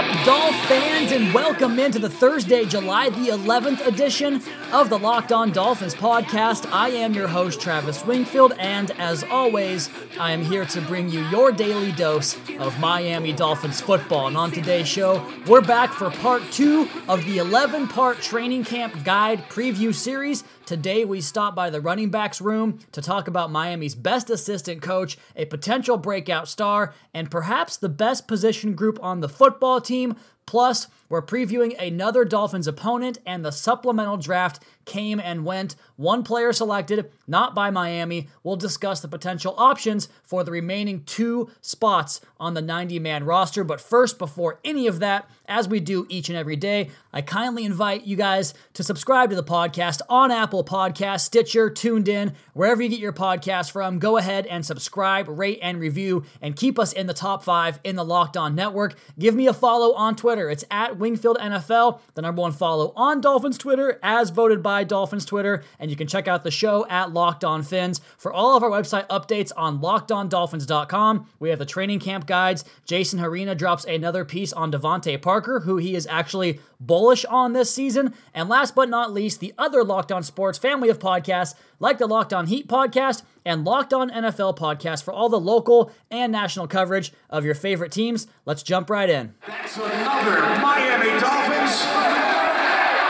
up, Dolph fans, and welcome into the Thursday, July the 11th edition of the Locked On Dolphins podcast. I am your host, Travis Wingfield, and as always, I am here to bring you your daily dose of Miami Dolphins football. And on today's show, we're back for part two of the 11 part training camp guide preview series. Today, we stop by the running backs room to talk about Miami's best assistant coach, a potential breakout star, and perhaps the best position group on the football team. Plus, we're previewing another Dolphins opponent, and the supplemental draft came and went. One player selected, not by Miami. We'll discuss the potential options for the remaining two spots on the 90 man roster. But first, before any of that, as we do each and every day, I kindly invite you guys to subscribe to the podcast on Apple Podcasts, Stitcher, TuneIn, wherever you get your podcast from. Go ahead and subscribe, rate, and review, and keep us in the top five in the Locked On Network. Give me a follow on Twitter. It's at Wingfield NFL, the number one follow on Dolphins Twitter, as voted by Dolphins Twitter. And you can check out the show at Locked On Fins. For all of our website updates on lockedondolphins.com, we have the training camp guides. Jason Hrina drops another piece on DeVante Parker, who he is actually bullish on this season. And last but not least, the other Locked On Sports family of podcasts, like the Locked On Heat podcast and Locked On NFL podcast for all the local and national coverage of your favorite teams. Let's jump right in. That's another Miami Dolphins.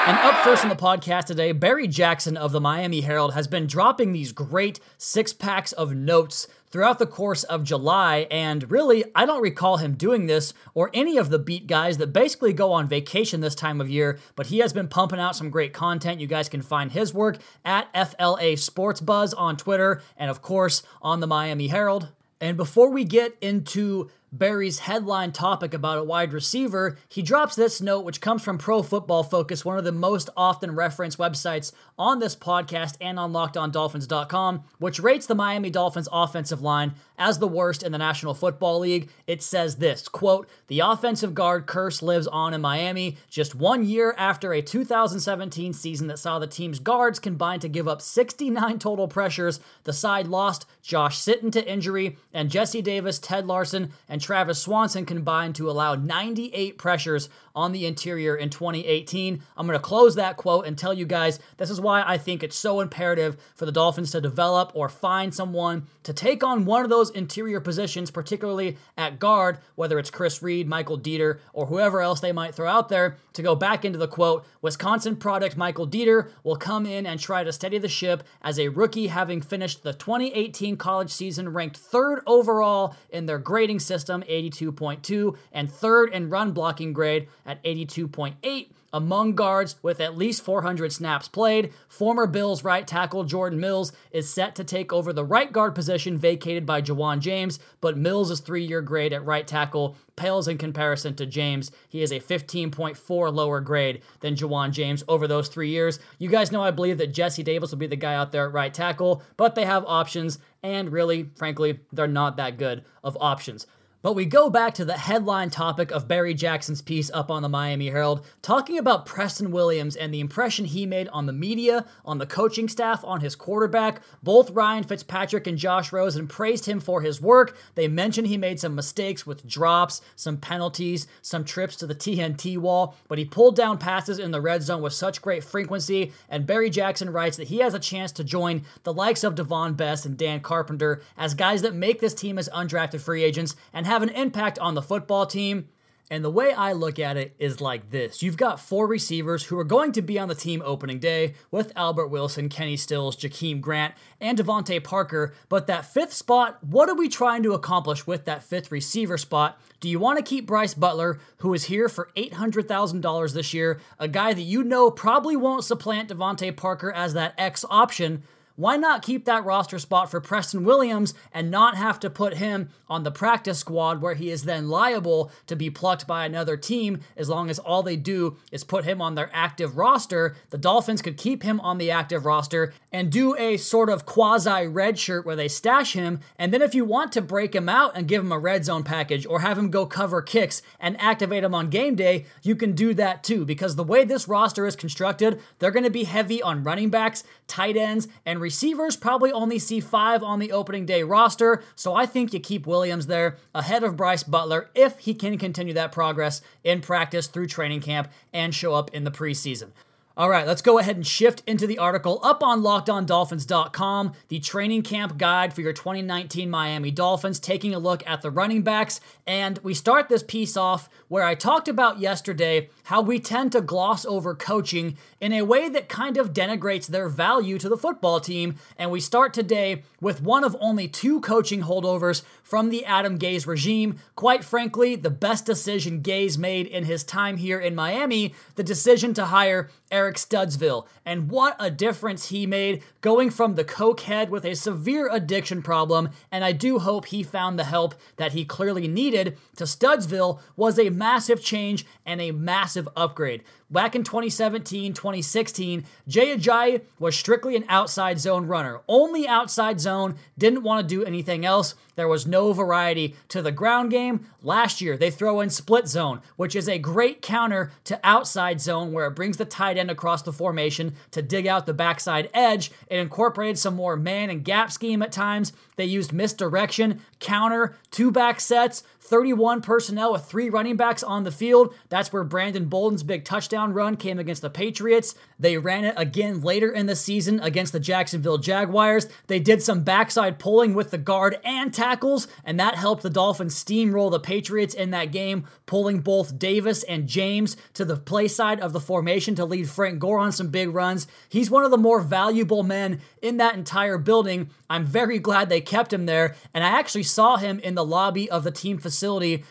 And up first on the podcast today, Barry Jackson of the Miami Herald has been dropping these great six packs of notes throughout the course of July. And really, I don't recall him doing this or any of the beat guys that basically go on vacation this time of year, but he has been pumping out some great content. You guys can find his work at FLA Sports Buzz on Twitter and, of course, on the Miami Herald. And before we get into Barry's headline topic about a wide receiver, he drops this note, which comes from Pro Football Focus, one of the most often referenced websites on this podcast and on LockedOnDolphins.com, which rates the Miami Dolphins offensive line as the worst in the National Football League. It says this quote, The offensive guard curse lives on in Miami just one year after a 2017 season that saw the team's guards combine to give up 69 total pressures. The side lost Josh Sitton to injury, and Jesse Davis, Ted Larsen, and Travis Swanson combined to allow 98 pressures on the interior in 2018. I'm going to close that quote and tell you guys this is why I think it's so imperative for the Dolphins to develop or find someone to take on one of those interior positions, particularly at guard, whether it's Chris Reed, Michael Deiter, or whoever else they might throw out there. To go back into the quote, Wisconsin product Michael Deiter will come in and try to steady the ship as a rookie, having finished the 2018 college season ranked third overall in their grading system, 82.2, and third in run blocking grade at 82.8 among guards with at least 400 snaps played. Former Bills right tackle Jordan Mills is set to take over the right guard position vacated by Ja'Wuan James, but Mills' three year grade at right tackle pales in comparison to James. He is a 15.4 lower grade than Ja'Wuan James over those three years. You guys know I believe that Jesse Davis will be the guy out there at right tackle, but they have options, and really, frankly, they're not that good of options. But we go back to the headline topic of Barry Jackson's piece up on the Miami Herald, talking about Preston Williams and the impression he made on the media, on the coaching staff, on his quarterback. Both Ryan Fitzpatrick and Josh Rosen praised him for his work. They mentioned he made some mistakes with drops, some penalties, some trips to the TNT wall, but he pulled down passes in the red zone with such great frequency. And Barry Jackson writes that he has a chance to join the likes of Davone Bess and Dan Carpenter as guys that make this team as undrafted free agents and have an impact on the football team. And the way I look at it is like this you've got four receivers who are going to be on the team opening day with Albert Wilson, Kenny Stills, Jakeem Grant, and DeVante Parker. But that fifth spot, what are we trying to accomplish with that fifth receiver spot? Do you want to keep Bryce Butler, who is here for $800,000 this year, a guy that you know probably won't supplant DeVante Parker as that X option? Why not keep that roster spot for Preston Williams and not have to put him on the practice squad where he is then liable to be plucked by another team as long as all they do is put him on their active roster? The Dolphins could keep him on the active roster and do a sort of quasi red shirt where they stash him. And then if you want to break him out and give him a red zone package or have him go cover kicks and activate him on game day, you can do that too. Because the way this roster is constructed, they're going to be heavy on running backs, tight ends, and receivers probably only see five on the opening day roster, so I think you keep Williams there ahead of Bryce Butler if he can continue that progress in practice through training camp and show up in the preseason. All right, let's go ahead and shift into the article up on lockedondolphins.com, the training camp guide for your 2019 Miami Dolphins, taking a look at the running backs. And we start this piece off where I talked about yesterday how we tend to gloss over coaching in a way that kind of denigrates their value to the football team. And we start today with one of only two coaching holdovers from the Adam Gase regime. Quite frankly, the best decision Gase made in his time here in Miami, the decision to hire Eric Studesville. And what a difference he made going from the coke head with a severe addiction problem, and I do hope he found the help that he clearly needed, to Studesville was a massive change and a massive upgrade. Back in 2017, 2016, Jay Ajayi was strictly an outside zone runner. Only outside zone, didn't want to do anything else. There was no variety to the ground game. Last year, they throw in split zone, which is a great counter to outside zone where it brings the tight end across the formation to dig out the backside edge. It incorporated some more man and gap scheme at times. They used misdirection, counter, two back sets, 31 personnel with three running backs on the field. That's where Brandon Bolden's big touchdown run came against the Patriots. They ran it again later in the season against the Jacksonville Jaguars. They did some backside pulling with the guard and tackles, and that helped the Dolphins steamroll the Patriots in that game, pulling both Davis and James to the play side of the formation to lead Frank Gore on some big runs. He's one of the more valuable men in that entire building. I'm very glad they kept him there, and I actually saw him in the lobby of the team facility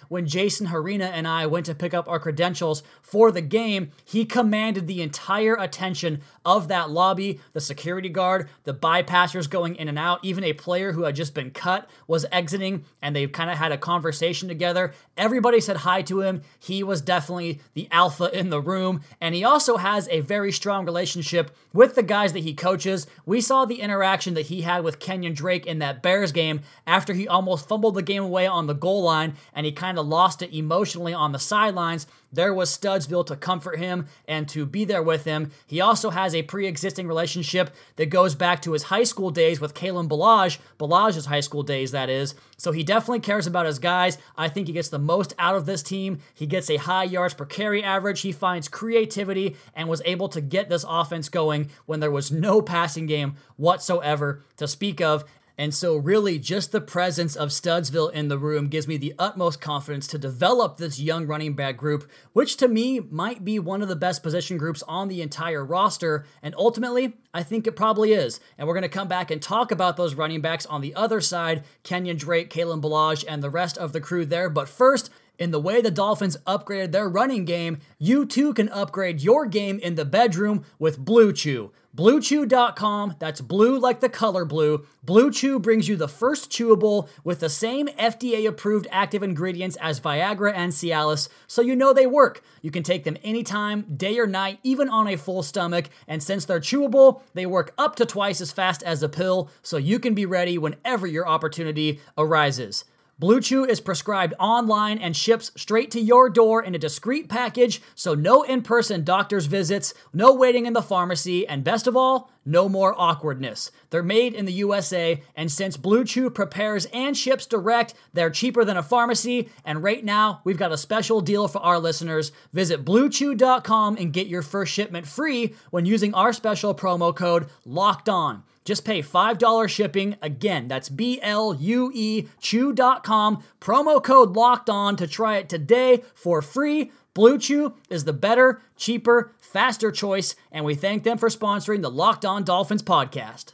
when Jason Hrina and I went to pick up our credentials for the game. He commanded the entire attention of that lobby, the security guard, the bypassers going in and out, even a player who had just been cut was exiting, and they kind of had a conversation together. Everybody said hi to him. He was definitely the alpha in the room, and he also has a very strong relationship with the guys that he coaches. We saw the interaction that he had with Kenyon Drake in that Bears game after he almost fumbled the game away on the goal line and he kind of lost it emotionally on the sidelines. There was Studesville to comfort him and to be there with him. He also has a pre existing relationship that goes back to his high school days with Kalen Ballage, Ballage's high school days, that is. So he definitely cares about his guys. I think he gets the most out of this team. He gets a high yards per carry average. He finds creativity and was able to get this offense going when there was no passing game whatsoever to speak of. And so, really, just the presence of Studesville in the room gives me the utmost confidence to develop this young running back group, which to me might be one of the best position groups on the entire roster. And ultimately, I think it probably is. And we're going to come back and talk about those running backs on the other side Kenyon Drake, Kalen Ballage, and the rest of the crew there. But first, in the way the Dolphins upgraded their running game, you too can upgrade your game in the bedroom with Blue Chew. BlueChew.com, that's blue like the color blue. Blue Chew brings you the first chewable with the same FDA approved active ingredients as Viagra and Cialis, so you know they work. You can take them anytime, day or night, even on a full stomach, and since they're chewable, they work up to twice as fast as a pill, so you can be ready whenever your opportunity arises. Blue Chew is prescribed online and ships straight to your door in a discreet package, so no in person doctor's visits, no waiting in the pharmacy, and best of all, no more awkwardness. They're made in the USA, and since Blue Chew prepares and ships direct, they're cheaper than a pharmacy. And right now, we've got a special deal for our listeners. Visit BlueChew.com and get your first shipment free when using our special promo code LOCKED ON. Just pay $5 shipping. Again, that's B L U E Chew.com. Promo code locked on to try it today for free. Blue Chew is the better, cheaper, faster choice, and we thank them for sponsoring the Locked On Dolphins podcast.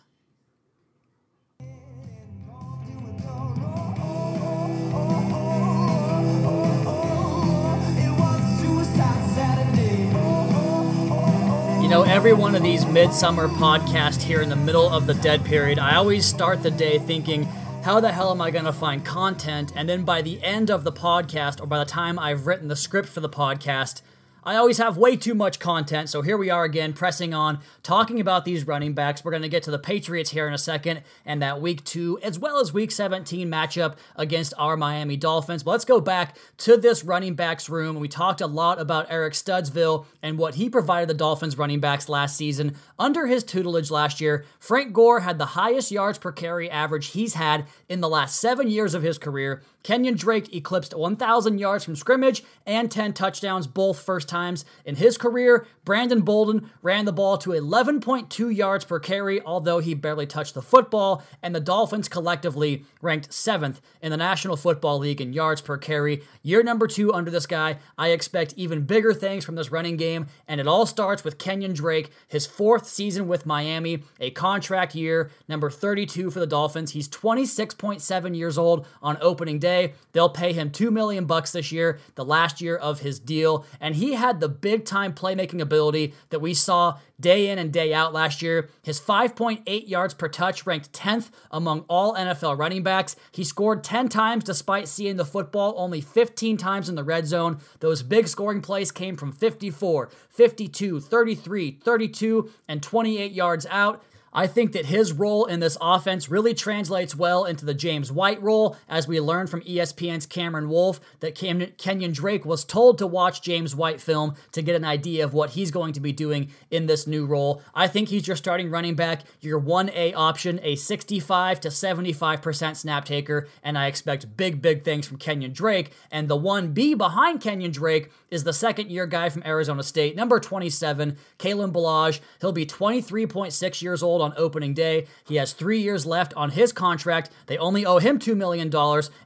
Know, every one of these midsummer podcasts here in the middle of the dead period, I always start the day thinking, how the hell am I going to find content? And then by the end of the podcast, or by the time I've written the script for the podcast, I always have way too much content, so here we are again, pressing on, talking about these running backs. We're going to get to the Patriots here in a second and that week two, as well as week 17 matchup against our Miami Dolphins. But let's go back to this running backs room. We talked a lot about Eric Studesville and what he provided the Dolphins running backs last season. Under his tutelage last year, Frank Gore had the highest yards per carry average he's had in the last seven years of his career. Kenyon Drake eclipsed 1,000 yards from scrimmage and 10 touchdowns, both first times in his career. Brandon Bolden ran the ball to 11.2 yards per carry, although he barely touched the football, and the Dolphins collectively ranked seventh in the National Football League in yards per carry. Year number two under this guy. I expect even bigger things from this running game, and it all starts with Kenyon Drake, his fourth season with Miami, a contract year, number 32 for the Dolphins. He's 26.7 years old on opening day. They'll pay him 2 million bucks this year, the last year of his deal, and he had the big time playmaking ability that we saw day in and day out last year. His 5.8 yards per touch ranked 10th among all NFL running backs. He scored 10 times despite seeing the football only 15 times in the red zone. Those big scoring plays came from 54, 52, 33, 32, and 28 yards out. I think that his role in this offense really translates well into the James White role, as we learned from ESPN's Cameron Wolfe that Cam- Kenyon Drake was told to watch James White film to get an idea of what he's going to be doing in this new role. I think he's your starting running back, your 1A option, a 65 to 75% snap taker, and I expect big, big things from Kenyon Drake. And the 1B behind Kenyon Drake is the second year guy from Arizona State, number 27, Kalen Ballage. He'll be 23.6 years old on opening day. He has three years left on his contract. They only owe him $2 million,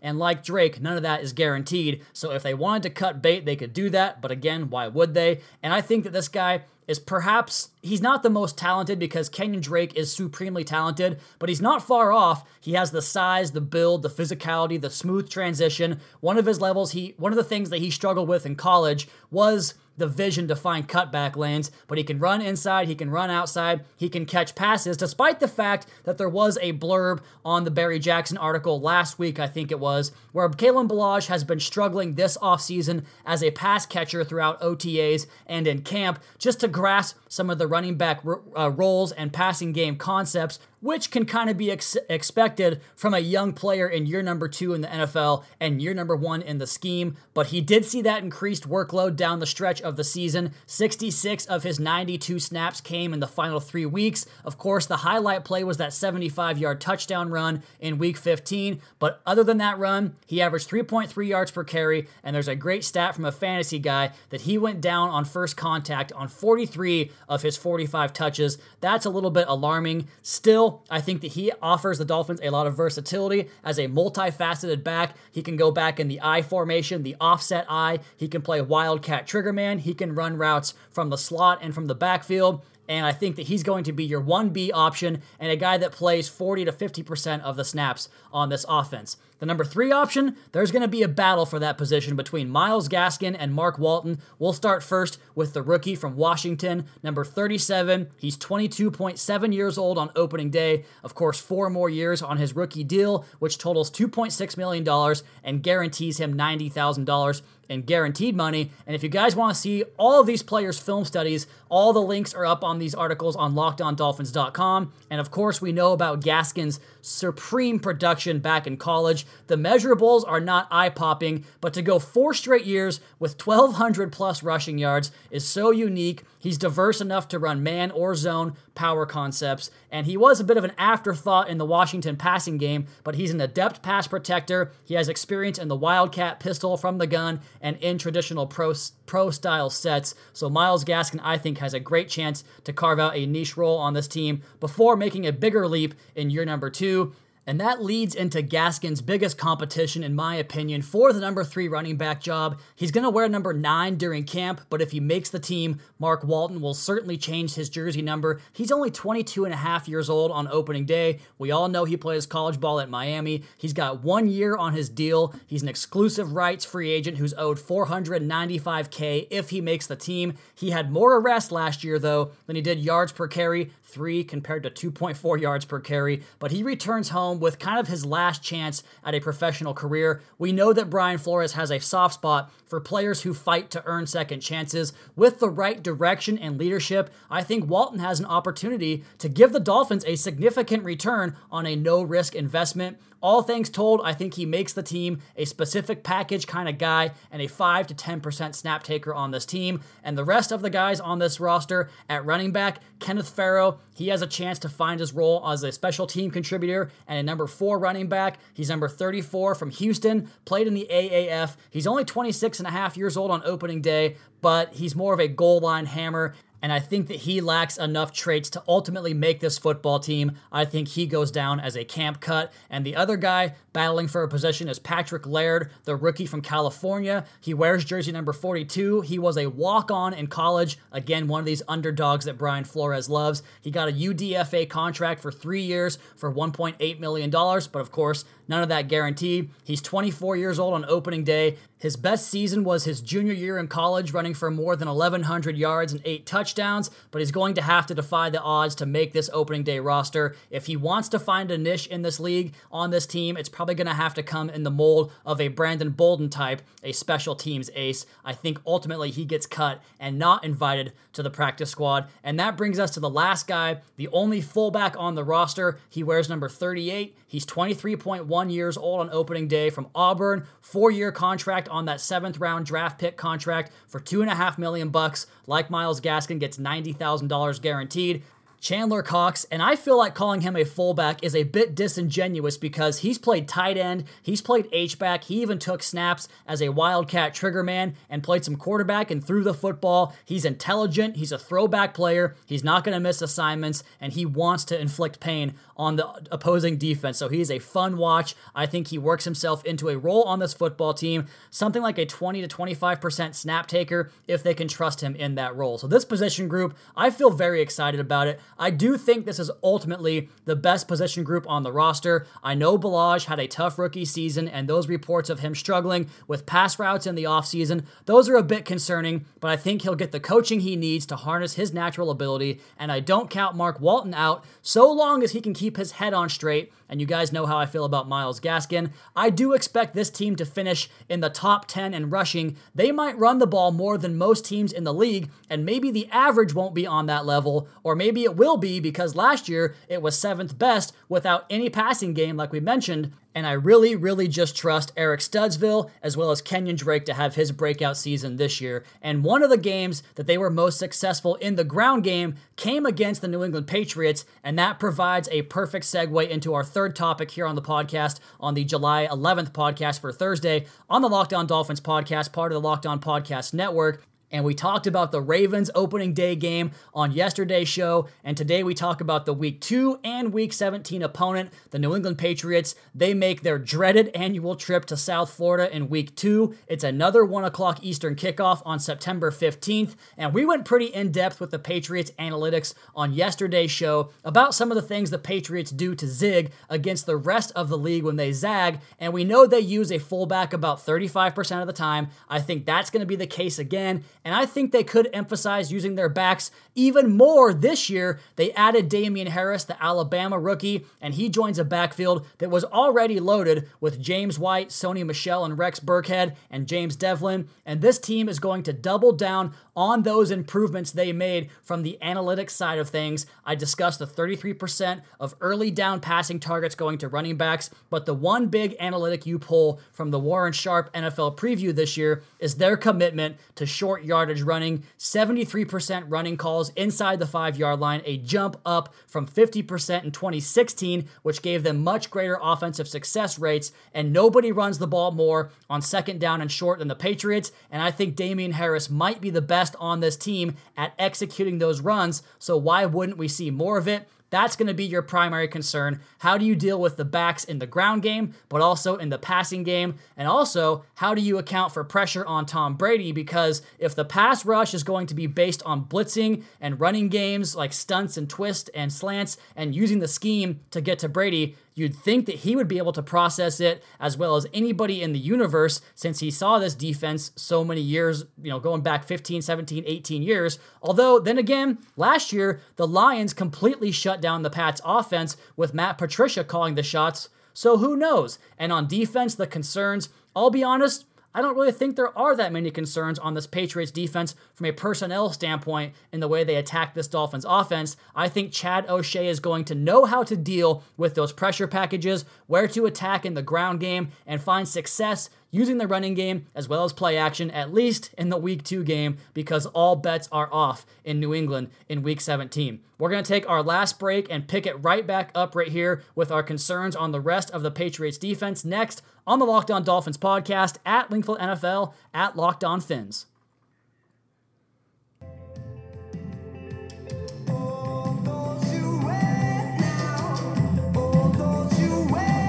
and like Drake, none of that is guaranteed. So if they wanted to cut bait, they could do that. But again, why would they? And I think that this guy is perhaps he's not the most talented because Kenyon Drake is supremely talented, but he's not far off. He has the size, the build, the physicality, the smooth transition. One of his levels, he one of the things that he struggled with in college was the vision to find cutback lanes, but he can run inside, he can run outside, he can catch passes, despite the fact that there was a blurb on the Barry Jackson article last week, I think it was, where Kalen Ballage has been struggling this offseason as a pass catcher throughout OTAs and in camp just to grasp some of the running back uh, roles and passing game concepts which can kind of be ex- expected from a young player in year number two in the NFL and year number one in the scheme. But he did see that increased workload down the stretch of the season. 66 of his 92 snaps came in the final three weeks. Of course, the highlight play was that 75 yard touchdown run in week 15. But other than that run, he averaged 3.3 yards per carry. And there's a great stat from a fantasy guy that he went down on first contact on 43 of his 45 touches. That's a little bit alarming. Still, I think that he offers the Dolphins a lot of versatility as a multifaceted back. He can go back in the I formation, the offset I. He can play wildcat triggerman. He can run routes from the slot and from the backfield and I think that he's going to be your 1B option and a guy that plays 40 to 50% of the snaps on this offense. The number three option, there's going to be a battle for that position between Myles Gaskin and Mark Walton. We'll start first with the rookie from Washington, number 37. He's 22.7 years old on opening day. Of course, four more years on his rookie deal, which totals $2.6 million and guarantees him $90,000 in guaranteed money. And if you guys want to see all these players' film studies, all the links are up on these articles on lockedondolphins.com. And of course, we know about Gaskin's supreme production back in college. The measurables are not eye popping, but to go four straight years with 1,200 plus rushing yards is so unique. He's diverse enough to run man or zone power concepts, and he was a bit of an afterthought in the Washington passing game, but he's an adept pass protector. He has experience in the Wildcat pistol from the gun and in traditional pro, pro style sets. So Myles Gaskin, I think, has a great chance to carve out a niche role on this team before making a bigger leap in year number two. And that leads into Gaskin's biggest competition, in my opinion, for the number three running back job. He's going to wear number nine during camp, but if he makes the team, Mark Walton will certainly change his jersey number. He's only 22 and a half years old on opening day. We all know he plays college ball at Miami. He's got one year on his deal. He's an exclusive rights free agent who's owed 495K if he makes the team. He had more arrests last year, though, than he did yards per carry, three compared to 2.4 yards per carry, but he returns home with kind of his last chance at a professional career. We know that Brian Flores has a soft spot for players who fight to earn second chances. With the right direction and leadership, I think Walton has an opportunity to give the Dolphins a significant return on a no risk investment. All things told, I think he makes the team a specific package kind of guy and a 5 to 10% snap taker on this team. And the rest of the guys on this roster at running back, Kenneth Farrow, he has a chance to find his role as a special team contributor and number 4 running back. He's number 34 from Houston, played in the AAF. He's only 26 and a half years old on opening day, but he's more of a goal line hammer and I think that he lacks enough traits to ultimately make this football team. I think he goes down as a camp cut. And the other guy battling for a position is Patrick Laird, the rookie from California. He wears jersey number 42. He was a walk on in college. Again, one of these underdogs that Brian Flores loves. He got a UDFA contract for three years for $1.8 million, but of course, none of that guaranteed. He's 24 years old on opening day. His best season was his junior year in college, running for more than 1,100 yards and eight touchdowns, but he's going to have to defy the odds to make this opening day roster. If he wants to find a niche in this league on this team, it's probably going to have to come in the mold of a Brandon Bolden type, a special teams ace. I think ultimately he gets cut and not invited to the practice squad. And that brings us to the last guy, the only fullback on the roster. He wears number 38. He's 23.1 years old on opening day from Auburn, four year contract on that seventh round draft pick contract for two and a half million bucks. Like Myles Gaskin gets $90,000 guaranteed. Chandler Cox, and I feel like calling him a fullback is a bit disingenuous because he's played tight end, he's played H-back, he even took snaps as a Wildcat triggerman and played some quarterback and threw the football. He's intelligent, he's a throwback player, he's not going to miss assignments, and he wants to inflict pain on the opposing defense. So he's a fun watch. I think he works himself into a role on this football team, something like a 20 to 25% snap taker if they can trust him in that role. So this position group, I feel very excited about it. I do think this is ultimately the best position group on the roster. I know Ballage had a tough rookie season, and those reports of him struggling with pass routes in the offseason, those are a bit concerning, but I think he'll get the coaching he needs to harness his natural ability, and I don't count Mark Walton out so long as he can keep his head on straight and you guys know how I feel about Myles Gaskin. I do expect this team to finish in the top 10 in rushing. They might run the ball more than most teams in the league, and maybe the average won't be on that level, or maybe it will be because last year it was seventh best without any passing game, like we mentioned, and I really, really just trust Eric Studesville as well as Kenyon Drake to have his breakout season this year. And one of the games that they were most successful in the ground game came against the New England Patriots, and that provides a perfect segue into our third topic here on the podcast on the July 11th podcast for Thursday on the Locked On Dolphins podcast, part of the Locked On Podcast Network. And we talked about the Ravens opening day game on yesterday's show. And today we talk about the week two and week 17 opponent, the New England Patriots. They make their dreaded annual trip to South Florida in week two. It's another one o'clock Eastern kickoff on September 15th. And we went pretty in depth with the Patriots analytics on yesterday's show about some of the things the Patriots do to zig against the rest of the league when they zag. And we know they use a fullback about 35% of the time. I think that's going to be the case again. And I think they could emphasize using their backs even more this year. They added Damien Harris, the Alabama rookie, and he joins a backfield that was already loaded with James White, Sony Michel, and Rex Burkhead, and James Develin. And this team is going to double down on those improvements they made from the analytics side of things. I discussed the 33% of early down passing targets going to running backs, but the one big analytic you pull from the Warren Sharp NFL preview this year is their commitment to short yardage running, 73% running calls inside the five yard line, a jump up from 50% in 2016, which gave them much greater offensive success rates. And nobody runs the ball more on second down and short than the Patriots. And I think Damien Harris might be the best on this team at executing those runs. So why wouldn't we see more of it? That's going to be your primary concern. How do you deal with the backs in the ground game, but also in the passing game? And also, how do you account for pressure on Tom Brady? Because if the pass rush is going to be based on blitzing and running games like stunts and twists and slants and using the scheme to get to Brady, You'd think that he would be able to process it as well as anybody in the universe since he saw this defense so many years, you know, going back 15, 17, 18 years. Although, then again, last year, the Lions completely shut down the Pats offense with Matt Patricia calling the shots. So who knows? And on defense, the concerns, I'll be honest, I don't really think there are that many concerns on this Patriots defense from a personnel standpoint in the way they attack this Dolphins offense. I think Chad O'Shea is going to know how to deal with those pressure packages, where to attack in the ground game, and find success using the running game as well as play action, at least in the week two game, because all bets are off in New England in week 17. We're going to take our last break and pick it right back up right here with our concerns on the rest of the Patriots defense next on the Locked On Dolphins podcast at Wingfield NFL at Locked On Fins.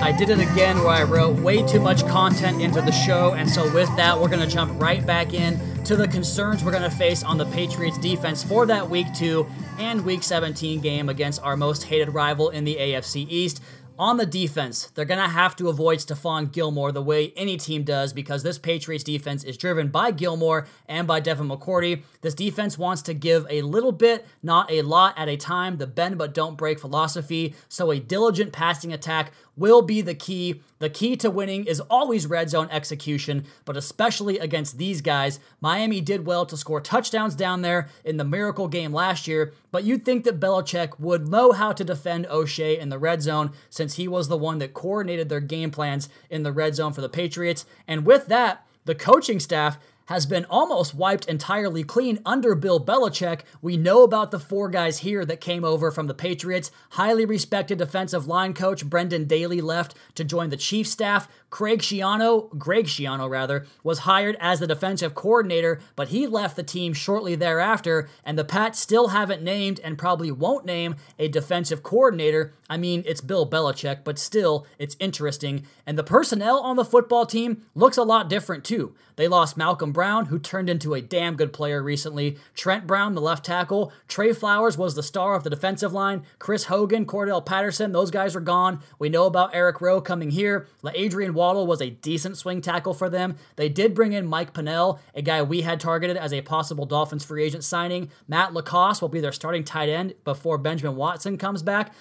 I did it again where I wrote way too much content into the show, and so with that, we're going to jump right back in to the concerns we're going to face on the Patriots defense for that week two and week 17 game against our most hated rival in the AFC East. On the defense, they're going to have to avoid Stephon Gilmore the way any team does because this Patriots defense is driven by Gilmore and by Devin McCourty. This defense wants to give a little bit, not a lot at a time, the bend but don't break philosophy. So a diligent passing attack will be the key. The key to winning is always red zone execution, but especially against these guys. Miami did well to score touchdowns down there in the miracle game last year, but you'd think that Belichick would know how to defend O'Shea in the red zone since he was the one that coordinated their game plans in the red zone for the Patriots. And with that, the coaching staff has been almost wiped entirely clean under Bill Belichick. We know about the four guys here that came over from the Patriots. Highly respected defensive line coach Brendan Daly left to join the chief staff. Craig Schiano, Greg Schiano rather, was hired as the defensive coordinator, but he left the team shortly thereafter, and the Pats still haven't named and probably won't name a defensive coordinator. I mean, it's Bill Belichick, but still, it's interesting. And the personnel on the football team looks a lot different too. They lost Malcolm Brown, who turned into a damn good player recently, Trent Brown, the left tackle, Trey Flowers was the star of the defensive line, Chris Hogan, Cordarrelle Patterson, those guys are gone. We know about Eric Rowe coming here. Adrian Waddle was a decent swing tackle for them. They did bring in Mike Pennel, a guy we had targeted as a possible Dolphins free agent signing. Matt LaCosse will be their starting tight end before Benjamin Watson comes back.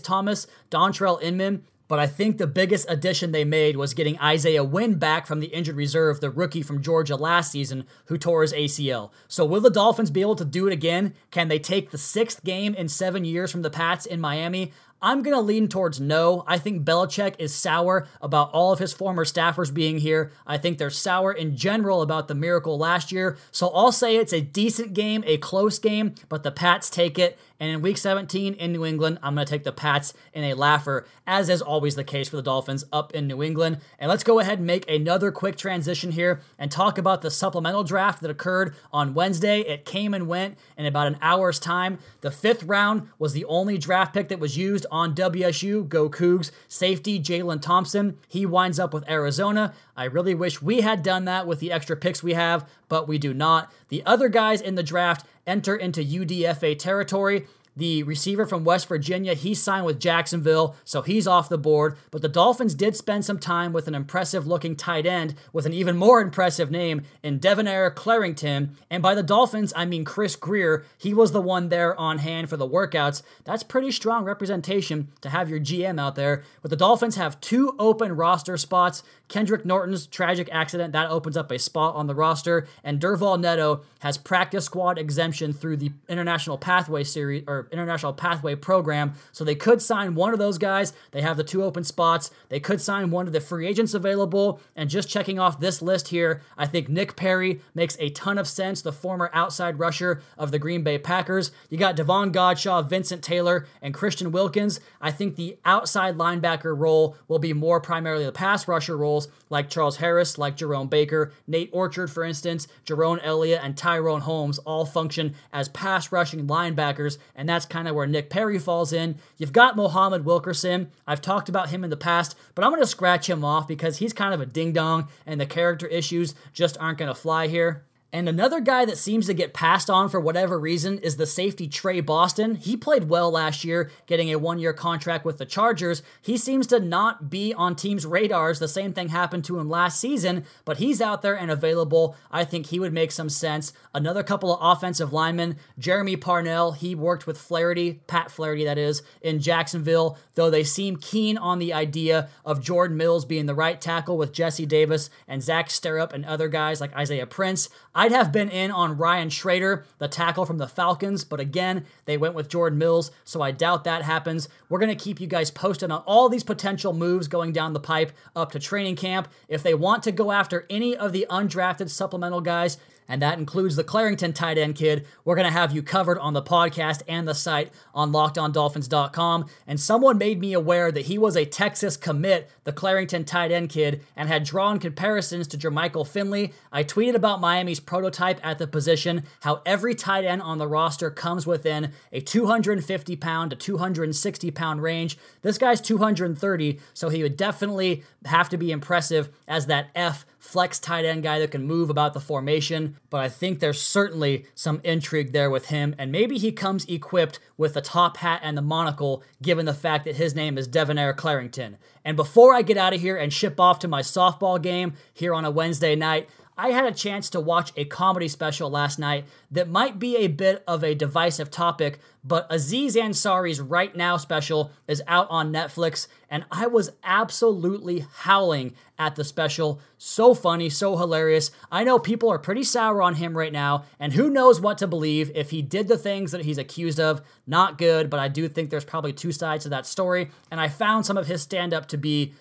Thomas, Dontrelle Inman, but I think the biggest addition they made was getting Isaiah Wynn back from the injured reserve, the rookie from Georgia last season who tore his ACL. So will the Dolphins be able to do it again? Can they take the sixth game in seven years from the Pats in Miami? I'm going to lean towards no. I think Belichick is sour about all of his former staffers being here. I think they're sour in general about the miracle last year. So I'll say it's a decent game, a close game, but the Pats take it. And in week 17 in New England, I'm going to take the Pats in a laugher, as is always the case for the Dolphins up in New England. And let's go ahead and make another quick transition here and talk about the supplemental draft that occurred on Wednesday. It came and went in about an hour's time. The fifth round was the only draft pick that was used on WSU. Go Cougs. Safety Jalen Thompson. He winds up with Arizona. I really wish we had done that with the extra picks we have, but we do not. The other guys in the draft enter into UDFA territory. The receiver from West Virginia, he signed with Jacksonville, so he's off the board. But the Dolphins did spend some time with an impressive looking tight end with an even more impressive name in Devonair Clarington. And by the Dolphins, I mean Chris Grier. He was the one there on hand for the workouts. That's pretty strong representation to have your GM out there. But the Dolphins have two open roster spots. Kendrick Norton's tragic accident, that opens up a spot on the roster. And Durval Neto has practice squad exemption through the International Pathway Series or International Pathway Program. So they could sign one of those guys. They have the two open spots. They could sign one of the free agents available. And just checking off this list here, I think Nick Perry makes a ton of sense, the former outside rusher of the Green Bay Packers. You got Davon Godchaux, Vincent Taylor, and Christian Wilkins. I think the outside linebacker role will be more primarily the pass rusher role like Charles Harris, like Jerome Baker, Nate Orchard, for instance, Jayrone Elliott, and Tyrone Holmes all function as pass rushing linebackers, and that's kind of where Nick Perry falls in. You've got Muhammad Wilkerson. I've talked about him in the past, but I'm going to scratch him off because he's kind of a ding dong and the character issues just aren't going to fly here. And another guy that seems to get passed on for whatever reason is the safety Tre Boston. He played well last year, getting a one year contract with the Chargers. He seems to not be on teams' radars. The same thing happened to him last season, but he's out there and available. I think he would make some sense. Another couple of offensive linemen, Jermey Parnell, he worked with Flaherty, Pat Flaherty, that is, in Jacksonville, though they seem keen on the idea of Jordan Mills being the right tackle with Jesse Davis and Zach Sterup and other guys like Isaiah Prince. I'd have been in on Ryan Schraeder, the tackle from the Falcons, but again, they went with Jordan Mills, so I doubt that happens. We're going to keep you guys posted on all these potential moves going down the pipe up to training camp. If they want to go after any of the undrafted supplemental guys, and that includes the Clarington tight end kid. We're going to have you covered on the podcast and the site on lockedondolphins.com. And someone made me aware that he was a Texas commit, the Clarington tight end kid, and had drawn comparisons to Jermichael Finley. I tweeted about Miami's prototype at the position, how every tight end on the roster comes within a 250 pound to 260 pound range. This guy's 230, so he would definitely have to be impressive as that F flex tight end guy that can move about the formation, but I think there's certainly some intrigue there with him, and maybe he comes equipped with the top hat and the monocle, given the fact that his name is Devonair Clarington. And before I get out of here and ship off to my softball game here on a Wednesday night, I had a chance to watch a comedy special last night that might be a bit of a divisive topic, but Aziz Ansari's Right Now special is out on Netflix, and I was absolutely howling at the special. So funny, so hilarious. I know people are pretty sour on him right now, and who knows what to believe if he did the things that he's accused of. Not good, but I do think there's probably two sides to that story, and I found some of his stand up to be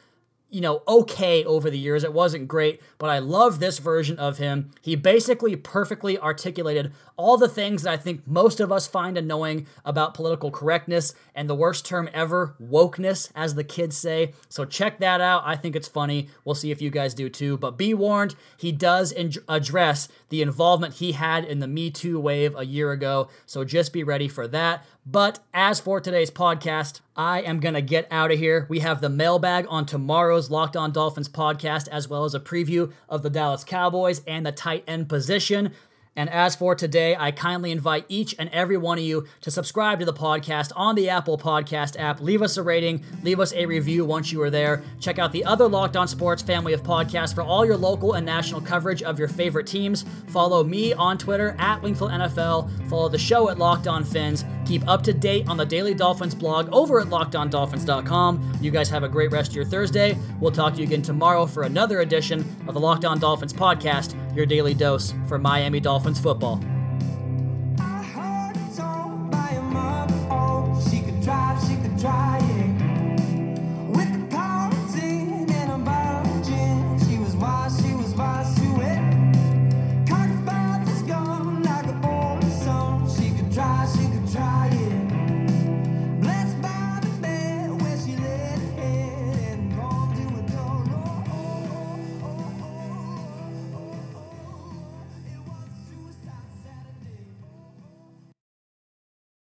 you know, okay over the years. It wasn't great, but I love this version of him. He basically perfectly articulated all the things that I think most of us find annoying about political correctness and the worst term ever, wokeness, as the kids say. So check that out. I think it's funny. We'll see if you guys do too. But be warned, he does in- address the involvement he had in the Me Too wave a year ago. So just be ready for that. But as for today's podcast, I am going to get out of here. We have the mailbag on tomorrow's Locked On Dolphins podcast, as well as a preview of the Dallas Cowboys and the tight end position. And as for today, I kindly invite each and every one of you to subscribe to the podcast on the Apple Podcast app. Leave us a rating, leave us a review once you are there. Check out the other Locked On Sports family of podcasts for all your local and national coverage of your favorite teams. Follow me on Twitter at Wingfield NFL. Follow the show at Locked On Fins. Keep up to date on the Daily Dolphins blog over at LockedOnDolphins.com. You guys have a great rest of your Thursday. We'll talk to you again tomorrow for another edition of the Locked On Dolphins podcast, your daily dose for Miami Dolphins football.